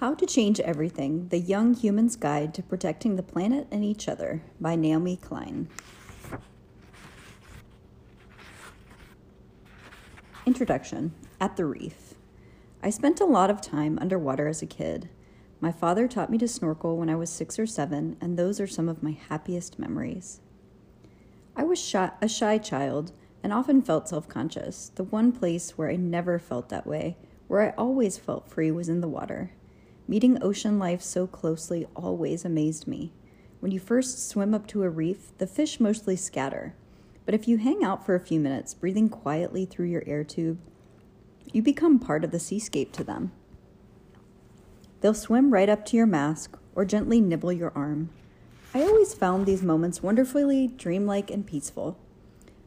How to Change Everything The Young Human's Guide to Protecting the Planet and Each Other by Naomi Klein. Introduction At the Reef. I spent a lot of time underwater as a kid. My father taught me to snorkel when I was six or seven, and those are some of my happiest memories. I was shy, a shy child and often felt self conscious. The one place where I never felt that way, where I always felt free, was in the water. Meeting ocean life so closely always amazed me. When you first swim up to a reef, the fish mostly scatter. But if you hang out for a few minutes, breathing quietly through your air tube, you become part of the seascape to them. They'll swim right up to your mask or gently nibble your arm. I always found these moments wonderfully dreamlike and peaceful.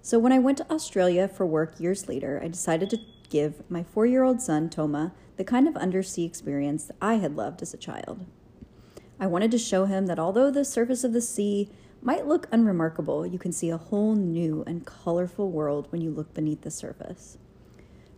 So when I went to Australia for work years later, I decided to give my four year old son, Toma, the kind of undersea experience I had loved as a child. I wanted to show him that although the surface of the sea might look unremarkable, you can see a whole new and colorful world when you look beneath the surface.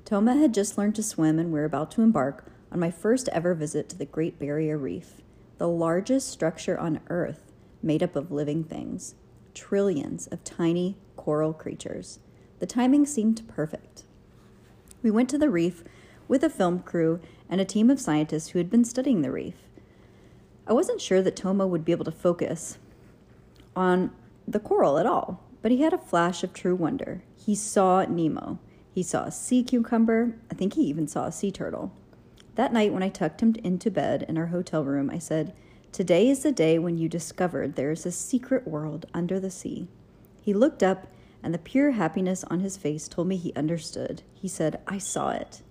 Toma had just learned to swim, and we're about to embark on my first ever visit to the Great Barrier Reef, the largest structure on Earth made up of living things, trillions of tiny coral creatures. The timing seemed perfect. We went to the reef with a film crew and a team of scientists who had been studying the reef. I wasn't sure that Toma would be able to focus on the coral at all, but he had a flash of true wonder. He saw Nemo. He saw a sea cucumber. I think he even saw a sea turtle. That night, when I tucked him into bed in our hotel room, I said, Today is the day when you discovered there is a secret world under the sea. He looked up, and the pure happiness on his face told me he understood. He said, I saw it.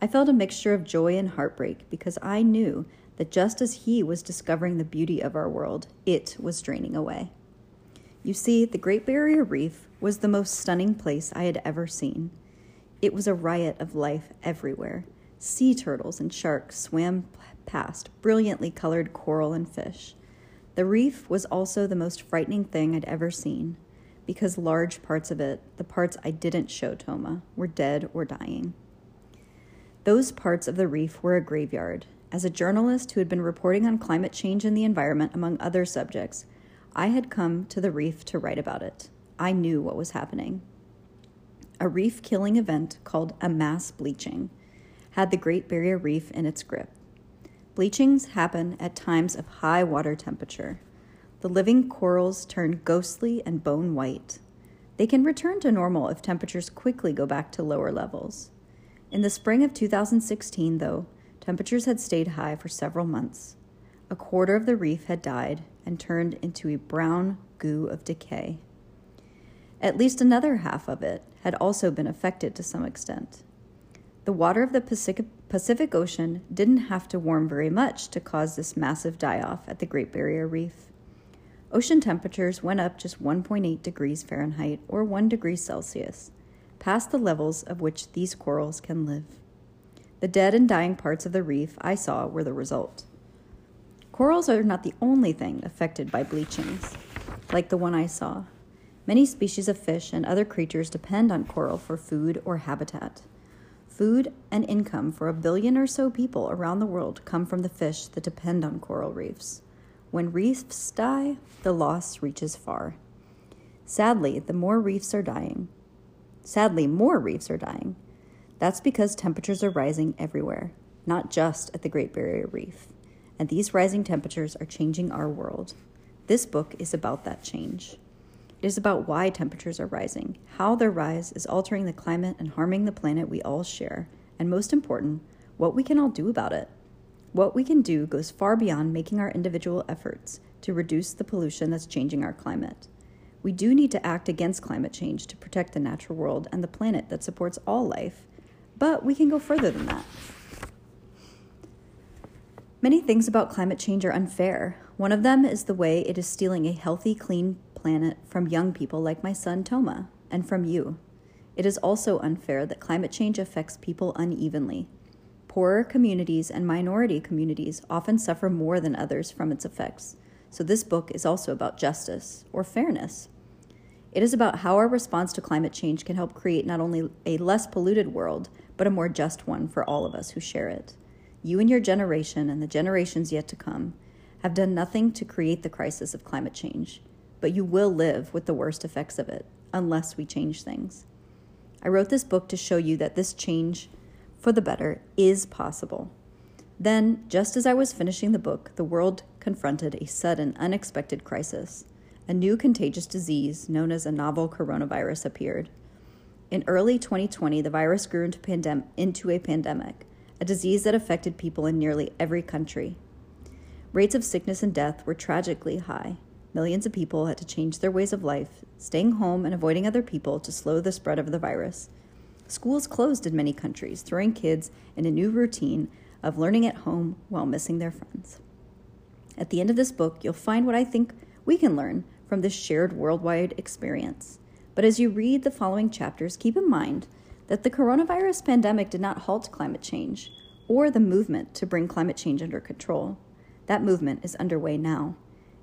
I felt a mixture of joy and heartbreak because I knew that just as he was discovering the beauty of our world, it was draining away. You see, the Great Barrier Reef was the most stunning place I had ever seen. It was a riot of life everywhere. Sea turtles and sharks swam past, brilliantly colored coral and fish. The reef was also the most frightening thing I'd ever seen, because large parts of it, the parts I didn't show Toma, were dead or dying. Those parts of the reef were a graveyard. As a journalist who had been reporting on climate change and the environment, among other subjects, I had come to the reef to write about it. I knew what was happening. A reef killing event called a mass bleaching had the Great Barrier Reef in its grip. Bleachings happen at times of high water temperature. The living corals turn ghostly and bone white. They can return to normal if temperatures quickly go back to lower levels. In the spring of 2016, though, temperatures had stayed high for several months. A quarter of the reef had died and turned into a brown goo of decay. At least another half of it had also been affected to some extent. The water of the Pacific, Pacific Ocean didn't have to warm very much to cause this massive die off at the Great Barrier Reef. Ocean temperatures went up just 1.8 degrees Fahrenheit or 1 degree Celsius past the levels of which these corals can live. The dead and dying parts of the reef I saw were the result. Corals are not the only thing affected by bleachings, like the one I saw. Many species of fish and other creatures depend on coral for food or habitat. Food and income for a billion or so people around the world come from the fish that depend on coral reefs. When reefs die, the loss reaches far. Sadly, the more reefs are dying, Sadly, more reefs are dying. That's because temperatures are rising everywhere, not just at the Great Barrier Reef. And these rising temperatures are changing our world. This book is about that change. It is about why temperatures are rising, how their rise is altering the climate and harming the planet we all share, and most important, what we can all do about it. What we can do goes far beyond making our individual efforts to reduce the pollution that's changing our climate. We do need to act against climate change to protect the natural world and the planet that supports all life, but we can go further than that. Many things about climate change are unfair. One of them is the way it is stealing a healthy, clean planet from young people like my son Toma, and from you. It is also unfair that climate change affects people unevenly. Poorer communities and minority communities often suffer more than others from its effects. So, this book is also about justice or fairness. It is about how our response to climate change can help create not only a less polluted world, but a more just one for all of us who share it. you and your generation and the generations yet to come have done nothing to create the crisis of climate change, but you will live with the worst effects of it unless we change things. I wrote this book to show you that this change for the better is possible. Then, just as I was finishing the book, the world confronted a sudden, unexpected crisis. A new contagious disease known as a novel coronavirus appeared. In early 2020, the virus grew into, pandem- into a pandemic, a disease that affected people in nearly every country. Rates of sickness and death were tragically high. Millions of people had to change their ways of life, staying home and avoiding other people to slow the spread of the virus. Schools closed in many countries, throwing kids in a new routine of learning at home while missing their friends. At the end of this book, you'll find what I think we can learn from this shared worldwide experience. But as you read the following chapters, keep in mind that the coronavirus pandemic did not halt climate change or the movement to bring climate change under control. That movement is underway now.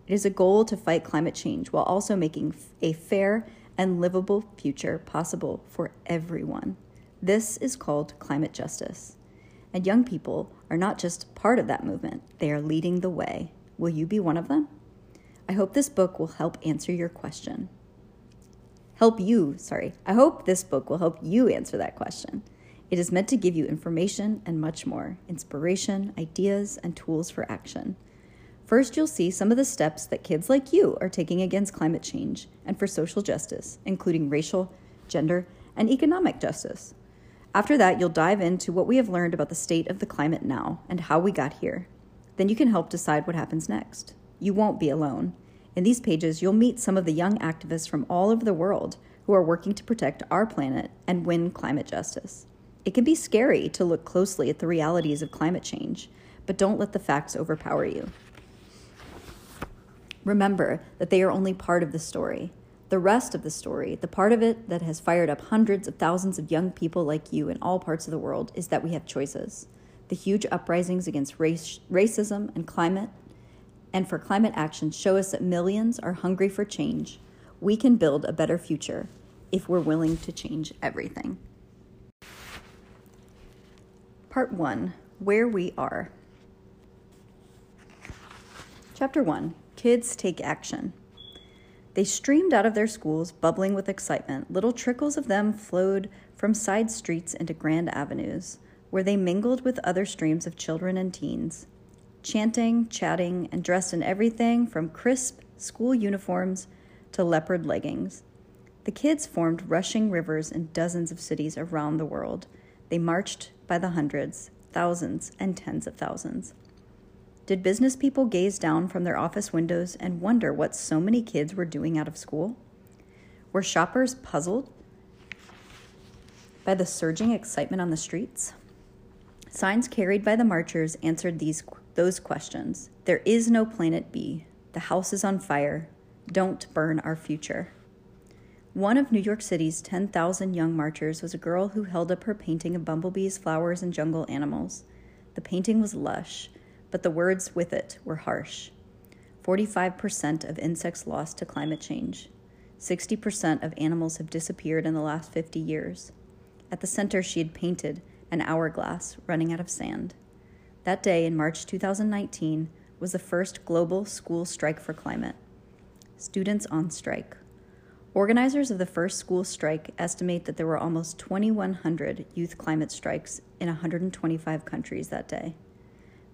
It is a goal to fight climate change while also making a fair and livable future possible for everyone. This is called climate justice. And young people are not just part of that movement, they are leading the way. Will you be one of them? I hope this book will help answer your question. Help you, sorry. I hope this book will help you answer that question. It is meant to give you information and much more inspiration, ideas, and tools for action. First, you'll see some of the steps that kids like you are taking against climate change and for social justice, including racial, gender, and economic justice. After that, you'll dive into what we have learned about the state of the climate now and how we got here. Then you can help decide what happens next. You won't be alone. In these pages, you'll meet some of the young activists from all over the world who are working to protect our planet and win climate justice. It can be scary to look closely at the realities of climate change, but don't let the facts overpower you. Remember that they are only part of the story. The rest of the story, the part of it that has fired up hundreds of thousands of young people like you in all parts of the world, is that we have choices. The huge uprisings against race, racism and climate and for climate action show us that millions are hungry for change. We can build a better future if we're willing to change everything. Part 1 Where We Are. Chapter 1 Kids take action. They streamed out of their schools, bubbling with excitement. Little trickles of them flowed from side streets into grand avenues, where they mingled with other streams of children and teens, chanting, chatting, and dressed in everything from crisp school uniforms to leopard leggings. The kids formed rushing rivers in dozens of cities around the world. They marched by the hundreds, thousands, and tens of thousands. Did business people gaze down from their office windows and wonder what so many kids were doing out of school? Were shoppers puzzled by the surging excitement on the streets? Signs carried by the marchers answered these, those questions. There is no planet B. The house is on fire. Don't burn our future. One of New York City's 10,000 young marchers was a girl who held up her painting of bumblebees, flowers, and jungle animals. The painting was lush, but the words with it were harsh 45% of insects lost to climate change. 60% of animals have disappeared in the last 50 years. At the center, she had painted an hourglass running out of sand. That day in March 2019 was the first global school strike for climate. Students on strike. Organizers of the first school strike estimate that there were almost 2,100 youth climate strikes in 125 countries that day.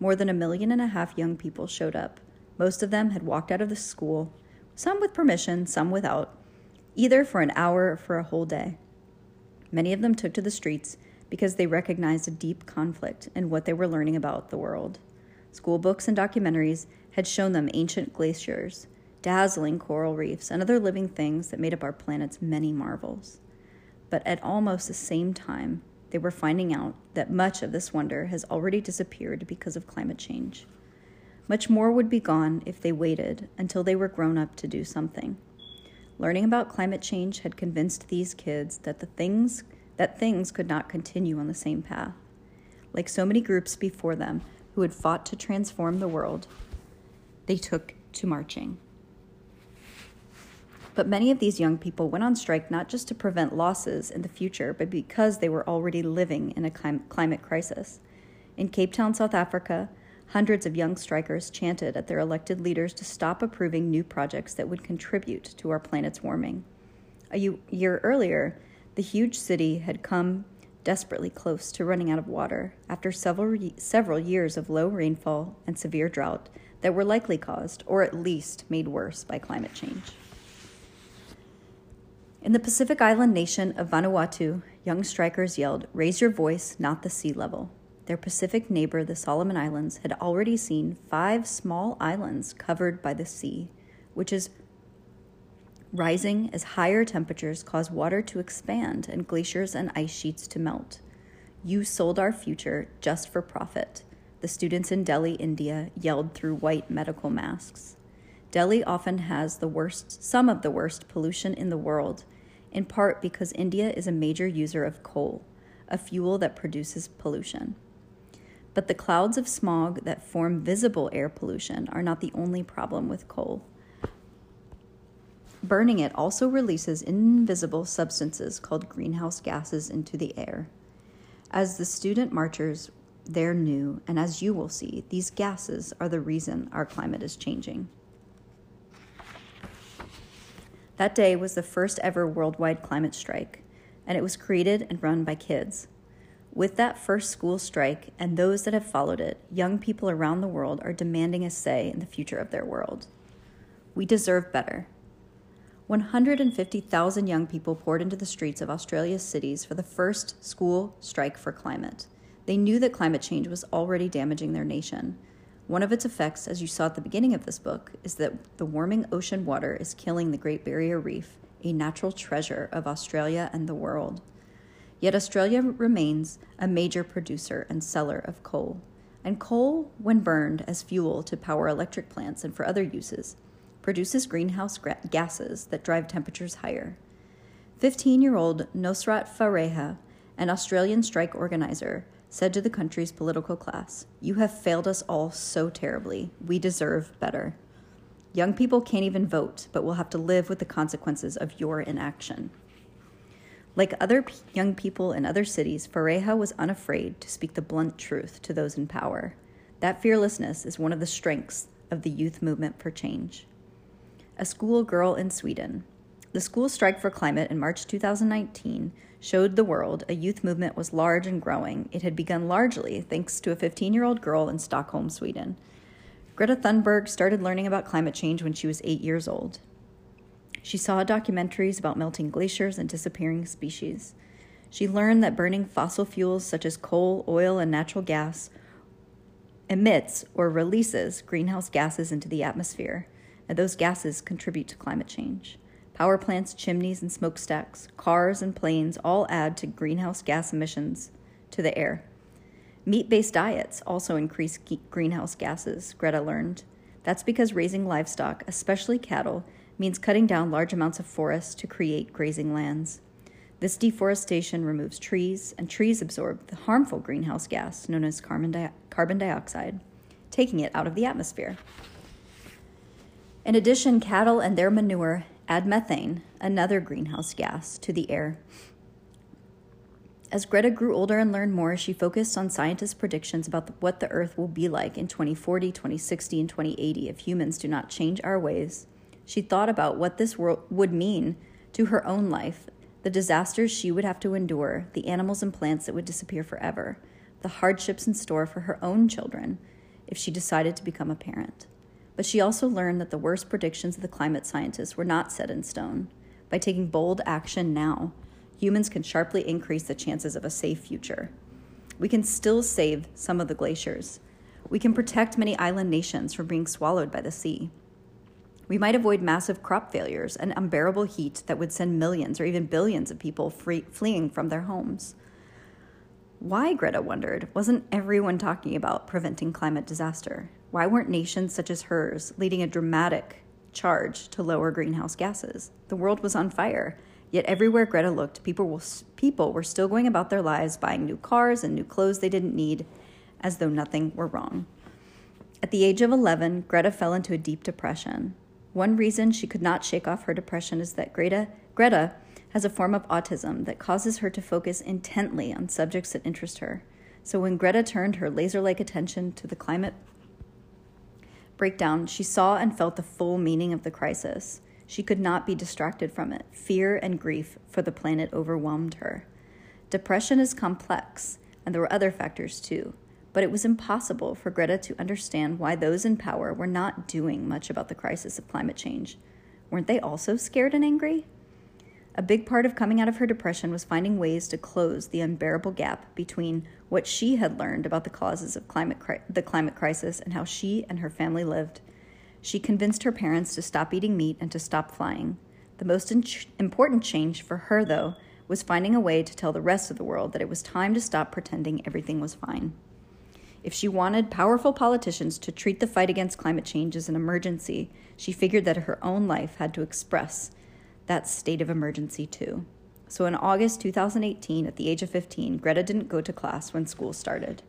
More than a million and a half young people showed up. Most of them had walked out of the school, some with permission, some without, either for an hour or for a whole day. Many of them took to the streets because they recognized a deep conflict in what they were learning about the world. School books and documentaries had shown them ancient glaciers, dazzling coral reefs, and other living things that made up our planet's many marvels. But at almost the same time, they were finding out that much of this wonder has already disappeared because of climate change. Much more would be gone if they waited until they were grown up to do something. Learning about climate change had convinced these kids that the things that things could not continue on the same path. Like so many groups before them who had fought to transform the world, they took to marching. But many of these young people went on strike not just to prevent losses in the future, but because they were already living in a clim- climate crisis. In Cape Town, South Africa, hundreds of young strikers chanted at their elected leaders to stop approving new projects that would contribute to our planet's warming. A year earlier, the huge city had come desperately close to running out of water after several, several years of low rainfall and severe drought that were likely caused, or at least made worse, by climate change. In the Pacific island nation of Vanuatu, young strikers yelled, Raise your voice, not the sea level. Their Pacific neighbor, the Solomon Islands, had already seen five small islands covered by the sea, which is rising as higher temperatures cause water to expand and glaciers and ice sheets to melt. You sold our future just for profit, the students in Delhi, India yelled through white medical masks. Delhi often has the worst, some of the worst pollution in the world, in part because India is a major user of coal, a fuel that produces pollution. But the clouds of smog that form visible air pollution are not the only problem with coal. Burning it also releases invisible substances called greenhouse gases into the air. As the student marchers there knew, and as you will see, these gases are the reason our climate is changing. That day was the first ever worldwide climate strike, and it was created and run by kids. With that first school strike and those that have followed it, young people around the world are demanding a say in the future of their world. We deserve better. 150,000 young people poured into the streets of Australia's cities for the first school strike for climate. They knew that climate change was already damaging their nation. One of its effects, as you saw at the beginning of this book, is that the warming ocean water is killing the Great Barrier Reef, a natural treasure of Australia and the world. Yet Australia remains a major producer and seller of coal. And coal, when burned as fuel to power electric plants and for other uses, produces greenhouse gases that drive temperatures higher. 15 year old Nosrat Fareha, an Australian strike organizer, said to the country's political class, You have failed us all so terribly. We deserve better. Young people can't even vote, but will have to live with the consequences of your inaction. Like other p- young people in other cities, Fareha was unafraid to speak the blunt truth to those in power. That fearlessness is one of the strengths of the youth movement for change a school girl in Sweden. The school strike for climate in March 2019 showed the world a youth movement was large and growing. It had begun largely thanks to a 15 year old girl in Stockholm, Sweden. Greta Thunberg started learning about climate change when she was eight years old. She saw documentaries about melting glaciers and disappearing species. She learned that burning fossil fuels such as coal, oil, and natural gas emits or releases greenhouse gases into the atmosphere and those gases contribute to climate change. Power plants, chimneys, and smokestacks, cars, and planes all add to greenhouse gas emissions to the air. Meat based diets also increase greenhouse gases, Greta learned. That's because raising livestock, especially cattle, means cutting down large amounts of forests to create grazing lands. This deforestation removes trees, and trees absorb the harmful greenhouse gas known as carbon, di- carbon dioxide, taking it out of the atmosphere. In addition, cattle and their manure add methane, another greenhouse gas, to the air. As Greta grew older and learned more, she focused on scientists' predictions about the, what the Earth will be like in 2040, 2060, and 2080 if humans do not change our ways. She thought about what this world would mean to her own life, the disasters she would have to endure, the animals and plants that would disappear forever, the hardships in store for her own children if she decided to become a parent. But she also learned that the worst predictions of the climate scientists were not set in stone. By taking bold action now, humans can sharply increase the chances of a safe future. We can still save some of the glaciers. We can protect many island nations from being swallowed by the sea. We might avoid massive crop failures and unbearable heat that would send millions or even billions of people free, fleeing from their homes. Why, Greta wondered, wasn't everyone talking about preventing climate disaster? Why weren't nations such as hers leading a dramatic charge to lower greenhouse gases? The world was on fire. Yet everywhere Greta looked, people were, people were still going about their lives buying new cars and new clothes they didn't need, as though nothing were wrong. At the age of 11, Greta fell into a deep depression. One reason she could not shake off her depression is that Greta, Greta has a form of autism that causes her to focus intently on subjects that interest her. So when Greta turned her laser like attention to the climate breakdown, she saw and felt the full meaning of the crisis. She could not be distracted from it. Fear and grief for the planet overwhelmed her. Depression is complex, and there were other factors too, but it was impossible for Greta to understand why those in power were not doing much about the crisis of climate change. Weren't they also scared and angry? A big part of coming out of her depression was finding ways to close the unbearable gap between what she had learned about the causes of climate cri- the climate crisis and how she and her family lived. She convinced her parents to stop eating meat and to stop flying. The most in- important change for her, though, was finding a way to tell the rest of the world that it was time to stop pretending everything was fine. If she wanted powerful politicians to treat the fight against climate change as an emergency, she figured that her own life had to express that state of emergency too. So in August 2018, at the age of 15, Greta didn't go to class when school started.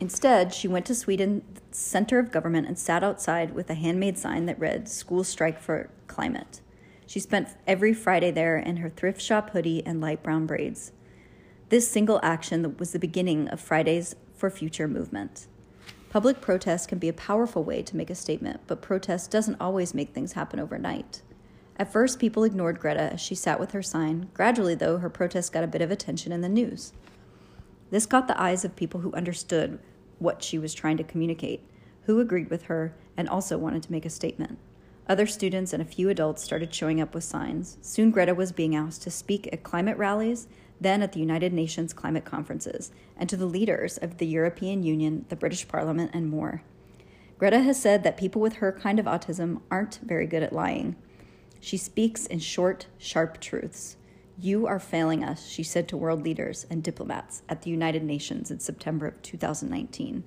Instead, she went to Sweden's center of government and sat outside with a handmade sign that read, School Strike for Climate. She spent every Friday there in her thrift shop hoodie and light brown braids. This single action was the beginning of Fridays for Future movement. Public protest can be a powerful way to make a statement, but protest doesn't always make things happen overnight. At first, people ignored Greta as she sat with her sign. Gradually, though, her protest got a bit of attention in the news. This caught the eyes of people who understood what she was trying to communicate, who agreed with her, and also wanted to make a statement. Other students and a few adults started showing up with signs. Soon, Greta was being asked to speak at climate rallies then at the United Nations climate conferences, and to the leaders of the European Union, the British Parliament, and more. Greta has said that people with her kind of autism aren't very good at lying. She speaks in short, sharp truths. You are failing us, she said to world leaders and diplomats at the United Nations in September of 2019.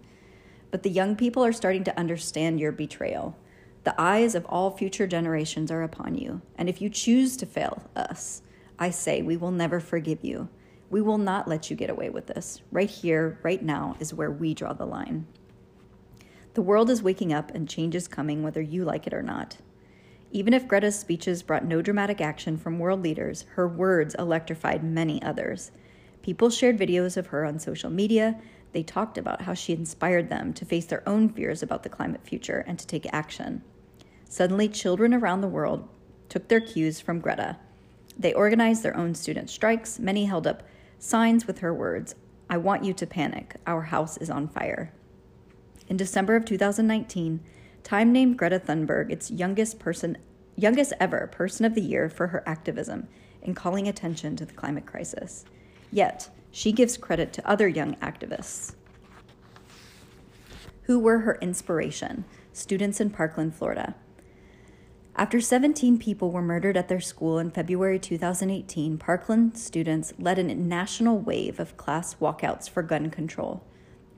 But the young people are starting to understand your betrayal. The eyes of all future generations are upon you, and if you choose to fail us, I say, we will never forgive you. We will not let you get away with this. Right here, right now, is where we draw the line. The world is waking up and change is coming whether you like it or not. Even if Greta's speeches brought no dramatic action from world leaders, her words electrified many others. People shared videos of her on social media. They talked about how she inspired them to face their own fears about the climate future and to take action. Suddenly, children around the world took their cues from Greta they organized their own student strikes. Many held up signs with her words I want you to panic. Our house is on fire. In December of 2019, Time named Greta Thunberg its youngest person youngest ever person of the year for her activism in calling attention to the climate crisis. Yet, she gives credit to other young activists who were her inspiration, students in Parkland, Florida. After 17 people were murdered at their school in February 2018, Parkland students led a national wave of class walkouts for gun control.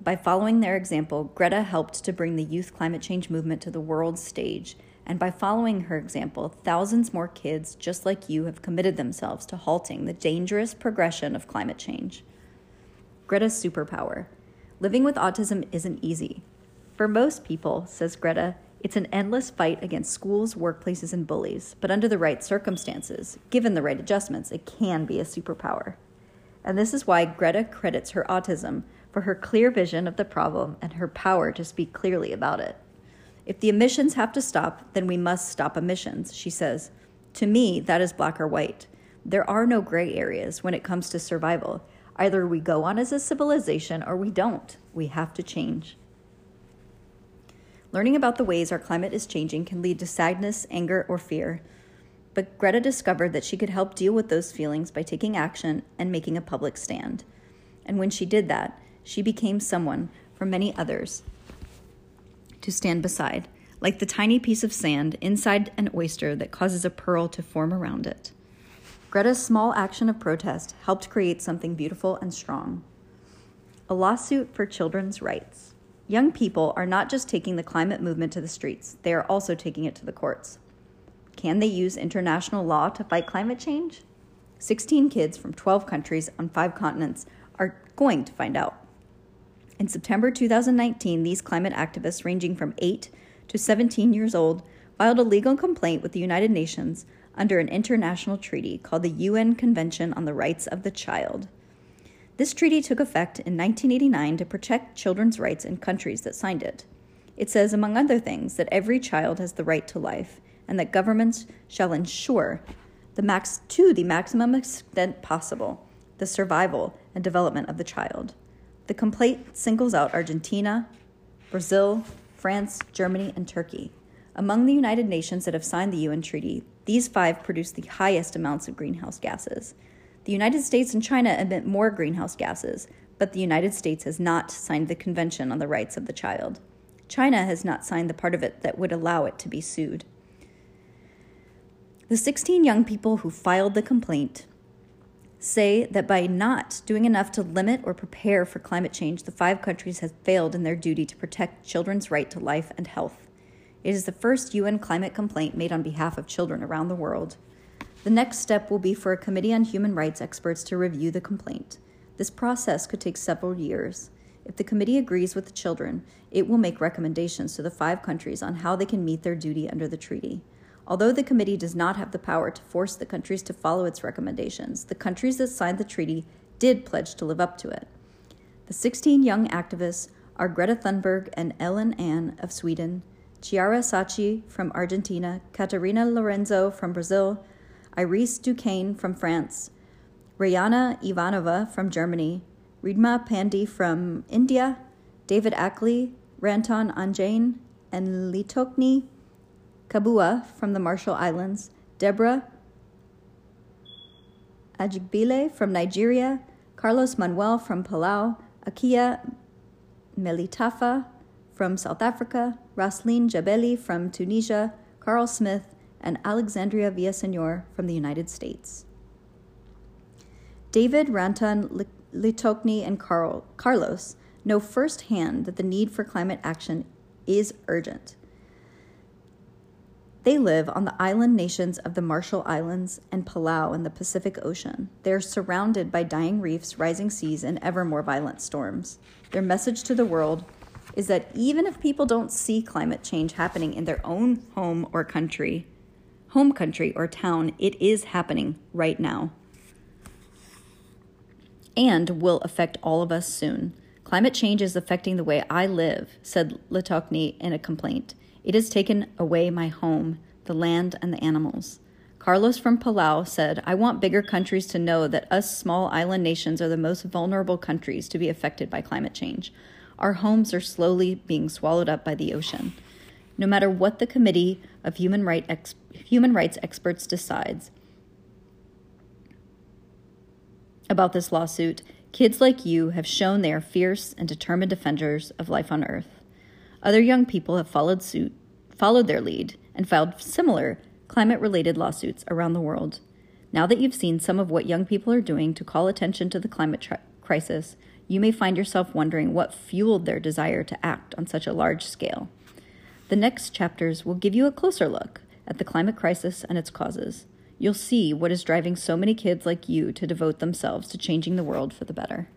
By following their example, Greta helped to bring the youth climate change movement to the world stage. And by following her example, thousands more kids just like you have committed themselves to halting the dangerous progression of climate change. Greta's superpower. Living with autism isn't easy. For most people, says Greta, it's an endless fight against schools, workplaces, and bullies, but under the right circumstances, given the right adjustments, it can be a superpower. And this is why Greta credits her autism for her clear vision of the problem and her power to speak clearly about it. If the emissions have to stop, then we must stop emissions, she says. To me, that is black or white. There are no gray areas when it comes to survival. Either we go on as a civilization or we don't. We have to change. Learning about the ways our climate is changing can lead to sadness, anger, or fear. But Greta discovered that she could help deal with those feelings by taking action and making a public stand. And when she did that, she became someone for many others to stand beside, like the tiny piece of sand inside an oyster that causes a pearl to form around it. Greta's small action of protest helped create something beautiful and strong a lawsuit for children's rights. Young people are not just taking the climate movement to the streets, they are also taking it to the courts. Can they use international law to fight climate change? 16 kids from 12 countries on five continents are going to find out. In September 2019, these climate activists, ranging from 8 to 17 years old, filed a legal complaint with the United Nations under an international treaty called the UN Convention on the Rights of the Child. This treaty took effect in 1989 to protect children's rights in countries that signed it. It says, among other things, that every child has the right to life and that governments shall ensure the max to the maximum extent possible the survival and development of the child. The complaint singles out Argentina, Brazil, France, Germany, and Turkey. Among the United Nations that have signed the UN treaty, these five produce the highest amounts of greenhouse gases. The United States and China emit more greenhouse gases, but the United States has not signed the Convention on the Rights of the Child. China has not signed the part of it that would allow it to be sued. The 16 young people who filed the complaint say that by not doing enough to limit or prepare for climate change, the five countries have failed in their duty to protect children's right to life and health. It is the first UN climate complaint made on behalf of children around the world. The next step will be for a committee on human rights experts to review the complaint. This process could take several years. If the committee agrees with the children, it will make recommendations to the five countries on how they can meet their duty under the treaty. Although the committee does not have the power to force the countries to follow its recommendations, the countries that signed the treaty did pledge to live up to it. The 16 young activists are Greta Thunberg and Ellen Ann of Sweden, Chiara Sacchi from Argentina, Catarina Lorenzo from Brazil, Iris Duquesne from France, Raina Ivanova from Germany, Ridhima Pandey from India, David Ackley, Ranton Anjain, and Litokne Kabua from the Marshall Islands, Deborah Adegbile from Nigeria, Carlos Manuel from Palau, Ayakha Melithafa from South Africa, Raslen Jbeili from Tunisia, Carl Smith, and Alexandria Villasenor from the United States. David, Ranton, Litokne, and Carl, Carlos know firsthand that the need for climate action is urgent. They live on the island nations of the Marshall Islands and Palau in the Pacific Ocean. They are surrounded by dying reefs, rising seas, and ever more violent storms. Their message to the world is that even if people don't see climate change happening in their own home or country, home country or town, it is happening right now and will affect all of us soon. Climate change is affecting the way I live, said Litokne in a complaint. It has taken away my home, the land, and the animals. Carlos from Palau said, I want bigger countries to know that us small island nations are the most vulnerable countries to be affected by climate change. Our homes are slowly being swallowed up by the ocean. No matter what the Committee of Human, right ex- Human Rights Experts decides about this lawsuit, kids like you have shown they are fierce and determined defenders of life on Earth. Other young people have followed suit, followed their lead, and filed similar climate related lawsuits around the world. Now that you've seen some of what young people are doing to call attention to the climate crisis, you may find yourself wondering what fueled their desire to act on such a large scale. The next chapters will give you a closer look at the climate crisis and its causes. You'll see what is driving so many kids like you to devote themselves to changing the world for the better.